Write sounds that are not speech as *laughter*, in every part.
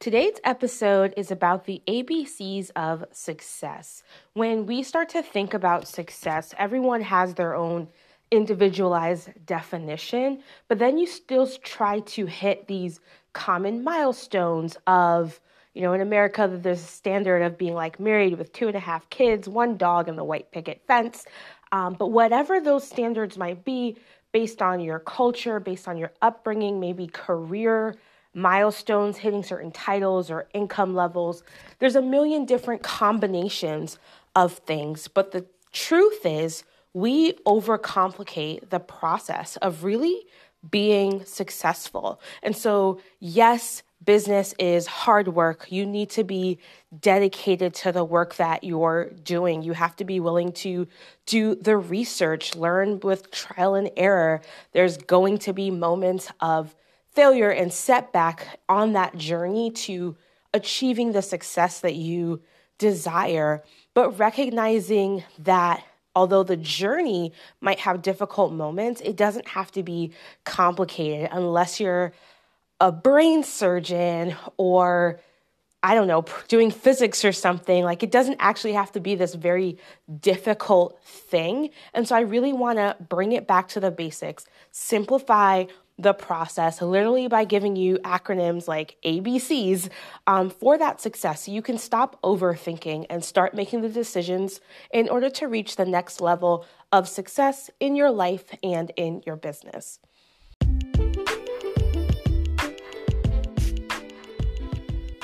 Today's episode is about the ABCs of success. When we start to think about success, everyone has their own individualized definition, but then you still try to hit these common milestones of, you know, in America, there's a standard of being like married with two and a half kids, one dog, and the white picket fence. Um, but whatever those standards might be, based on your culture, based on your upbringing, maybe career milestones, hitting certain titles or income levels. There's a million different combinations of things, but the truth is, we overcomplicate the process of really being successful. And so, yes, business is hard work. You need to be dedicated to the work that you're doing. You have to be willing to do the research, learn with trial and error. There's going to be moments of failure and setback on that journey to achieving the success that you desire, but recognizing that although the journey might have difficult moments, it doesn't have to be complicated unless you're a brain surgeon or I don't know, doing physics or something. Like it doesn't actually have to be this very difficult thing. And so I really want to bring it back to the basics, simplify the process literally by giving you acronyms like ABCs um, for that success. So you can stop overthinking and start making the decisions in order to reach the next level of success in your life and in your business.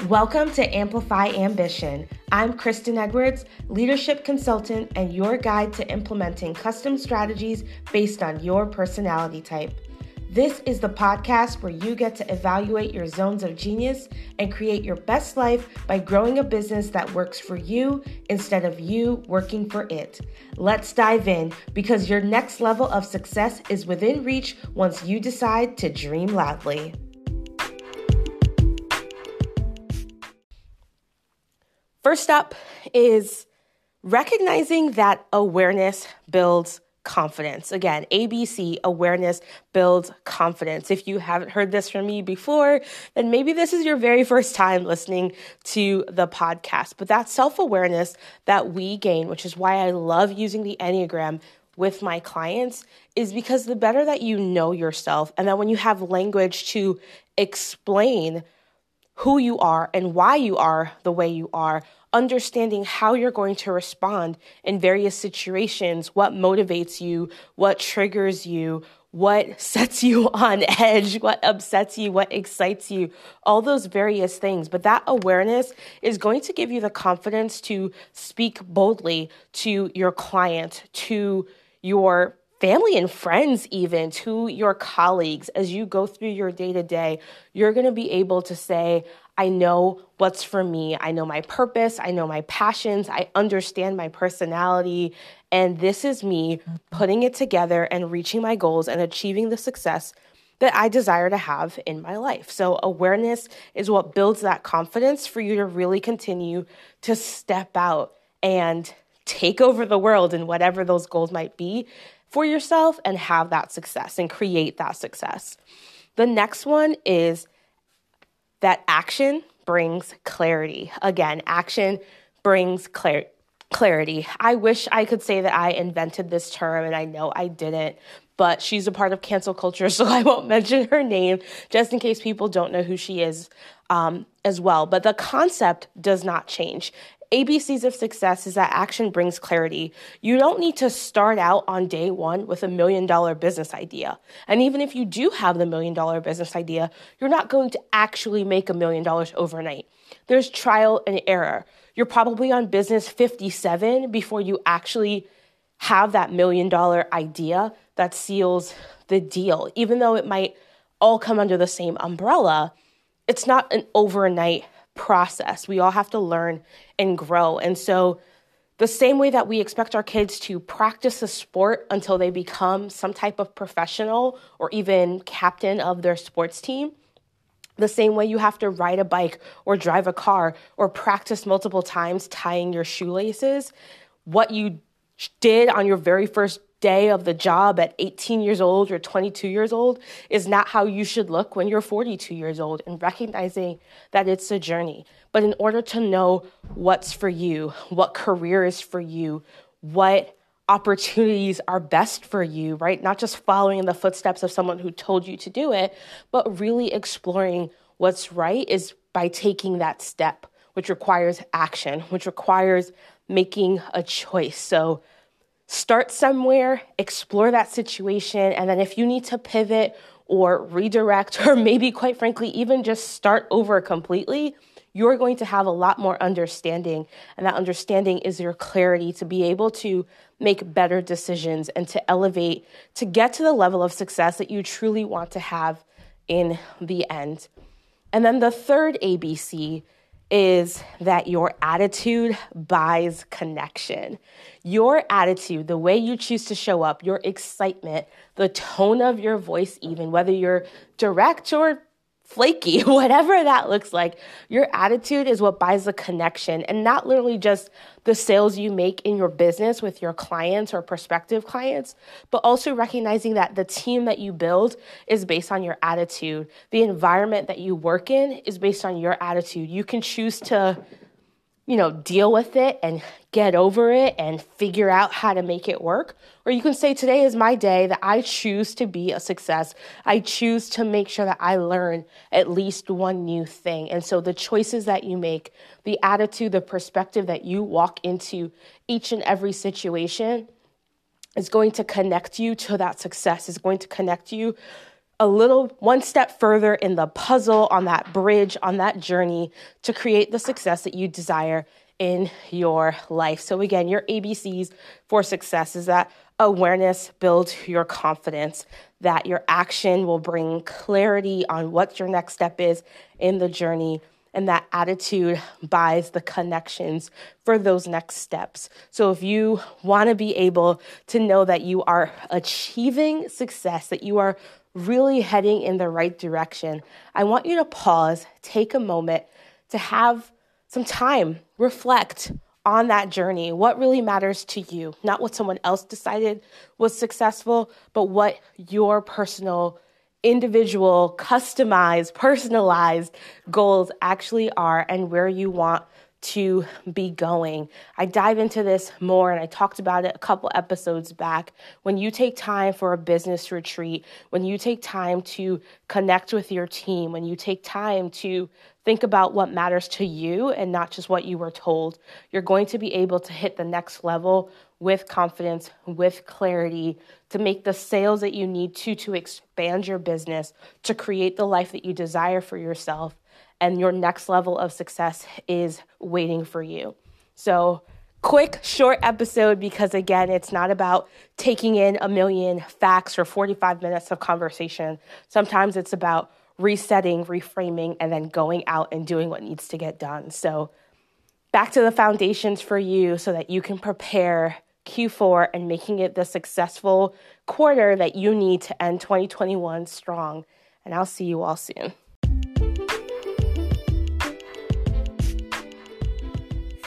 Welcome to Amplify Ambition. I'm Kristen Edwards, leadership consultant and your guide to implementing custom strategies based on your personality type. This is the podcast where you get to evaluate your zones of genius and create your best life by growing a business that works for you instead of you working for it. Let's dive in because your next level of success is within reach once you decide to dream loudly. First up is recognizing that awareness builds confidence. Again, ABC, awareness builds confidence. If you haven't heard this from me before, then maybe this is your very first time listening to the podcast. But that self awareness that we gain, which is why I love using the Enneagram with my clients, is because the better that you know yourself, and that when you have language to explain who you are and why you are the way you are, understanding how you're going to respond in various situations, what motivates you, what triggers you, what *laughs* sets you on edge, what upsets you, what excites you, all those various things. But that awareness is going to give you the confidence to speak boldly to your client, to your family and friends, even to your colleagues as you go through your day to day. You're going to be able to say, I know what's for me. I know my purpose. I know my passions. I understand my personality. And this is me putting it together and reaching my goals and achieving the success that I desire to have in my life. So, awareness is what builds that confidence for you to really continue to step out and take over the world and whatever those goals might be for yourself and have that success and create that success. The next one is that action brings clarity. Again, action brings clar- clarity. I wish I could say that I invented this term, and I know I didn't, but she's a part of cancel culture, *laughs* so I won't mention her name just in case people don't know who she is um, as well. But the concept does not change. ABCs of success is that action brings clarity. You don't need to start out on day one with a million dollar business idea. And even if you do have the million dollar business idea, you're not going to actually make a million dollars overnight. There's trial and error. You're probably on business 57 before you actually have that million dollar idea that seals the deal. Even though it might all come under the same umbrella, it's not an overnight process. We all have to learn and grow. And so, the same way that we expect our kids to practice a sport until they become some type of professional or even captain of their sports team, the same way you have to ride a bike or drive a car or practice multiple times tying your shoelaces, what you did on your very first day of the job at 18 years old or 22 years old is not how you should look when you're 42 years old and recognizing that it's a journey. But in order to know what's for you, what career is for you, what opportunities are best for you, right? Not just following in the footsteps of someone who told you to do it, but really exploring what's right is by taking that step, which requires action, which requires making a choice. So, start somewhere, explore that situation, and then if you need to pivot or redirect, *laughs* or maybe quite frankly, even just start over completely, you're going to have a lot more understanding. And that understanding is your clarity to be able to make better decisions and to elevate to get to the level of success that you truly want to have in the end. And then the third ABC is that your attitude buys connection. Your attitude, the way you choose to show up, your excitement, the tone of your voice, even whether you're direct or flaky, *laughs* whatever that looks like. Your attitude is what buys the connection and not literally just the sales you make in your business with your clients or prospective clients, but also recognizing that the team that you build is based on your attitude. The environment that you work in is based on your attitude. You can choose to you know, deal with it and get over it and figure out how to make it work. Or you can say, Today is my day that I choose to be a success. I choose to make sure that I learn at least one new thing. And so the choices that you make, the attitude, the perspective that you walk into each and every situation is going to connect you to that success, is going to connect you a little one step further in the puzzle on that bridge on that journey to create the success that you desire in your life. So again, your ABCs for success is that awareness builds your confidence, that your action will bring clarity on what your next step is in the journey, and that attitude buys the connections for those next steps. So if you want to be able to know that you are achieving success, that you are really heading in the right direction, I want you to pause, take a moment to have some time, reflect on that journey. What really matters to you? Not what someone else decided was successful, but what your personal, individual, customized, personalized goals actually are and where you want to be going. I dive into this more and I talked about it a couple episodes back. When you take time for a business retreat, when you take time to connect with your team, when you take time to think about what matters to you and not just what you were told, you're going to be able to hit the next level with confidence, with clarity, to make the sales that you need to to expand your business, to create the life that you desire for yourself and your next level of success is waiting for you. So, quick, short episode because again, it's not about taking in a million facts or 45 minutes of conversation. Sometimes it's about resetting, reframing, and then going out and doing what needs to get done. So, back to the foundations for you so that you can prepare Q4 and making it the successful quarter that you need to end 2021 strong. And I'll see you all soon.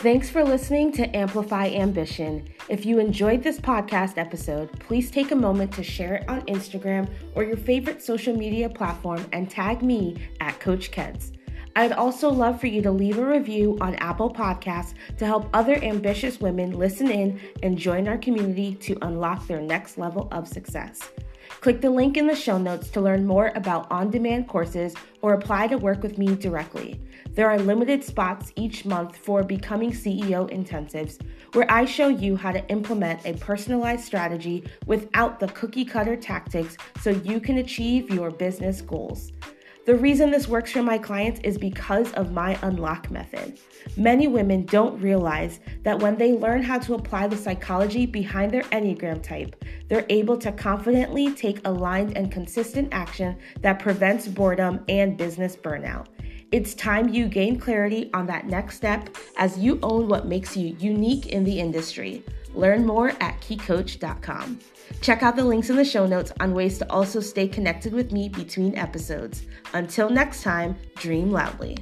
Thanks for listening to Amplify Ambition. If you enjoyed this podcast episode, please take a moment to share it on Instagram or your favorite social media platform and tag me at Coach Keds. I'd also love for you to leave a review on Apple Podcasts to help other ambitious women listen in and join our community to unlock their next level of success. Click the link in the show notes to learn more about on demand courses or apply to work with me directly. There are limited spots each month for Becoming CEO intensives, where I show you how to implement a personalized strategy without the cookie cutter tactics so you can achieve your business goals. The reason this works for my clients is because of my unlock method. Many women don't realize that when they learn how to apply the psychology behind their Enneagram type, they're able to confidently take aligned and consistent action that prevents boredom and business burnout. It's time you gain clarity on that next step as you own what makes you unique in the industry. Learn more at keycoach.com. Check out the links in the show notes on ways to also stay connected with me between episodes. Until next time, dream loudly.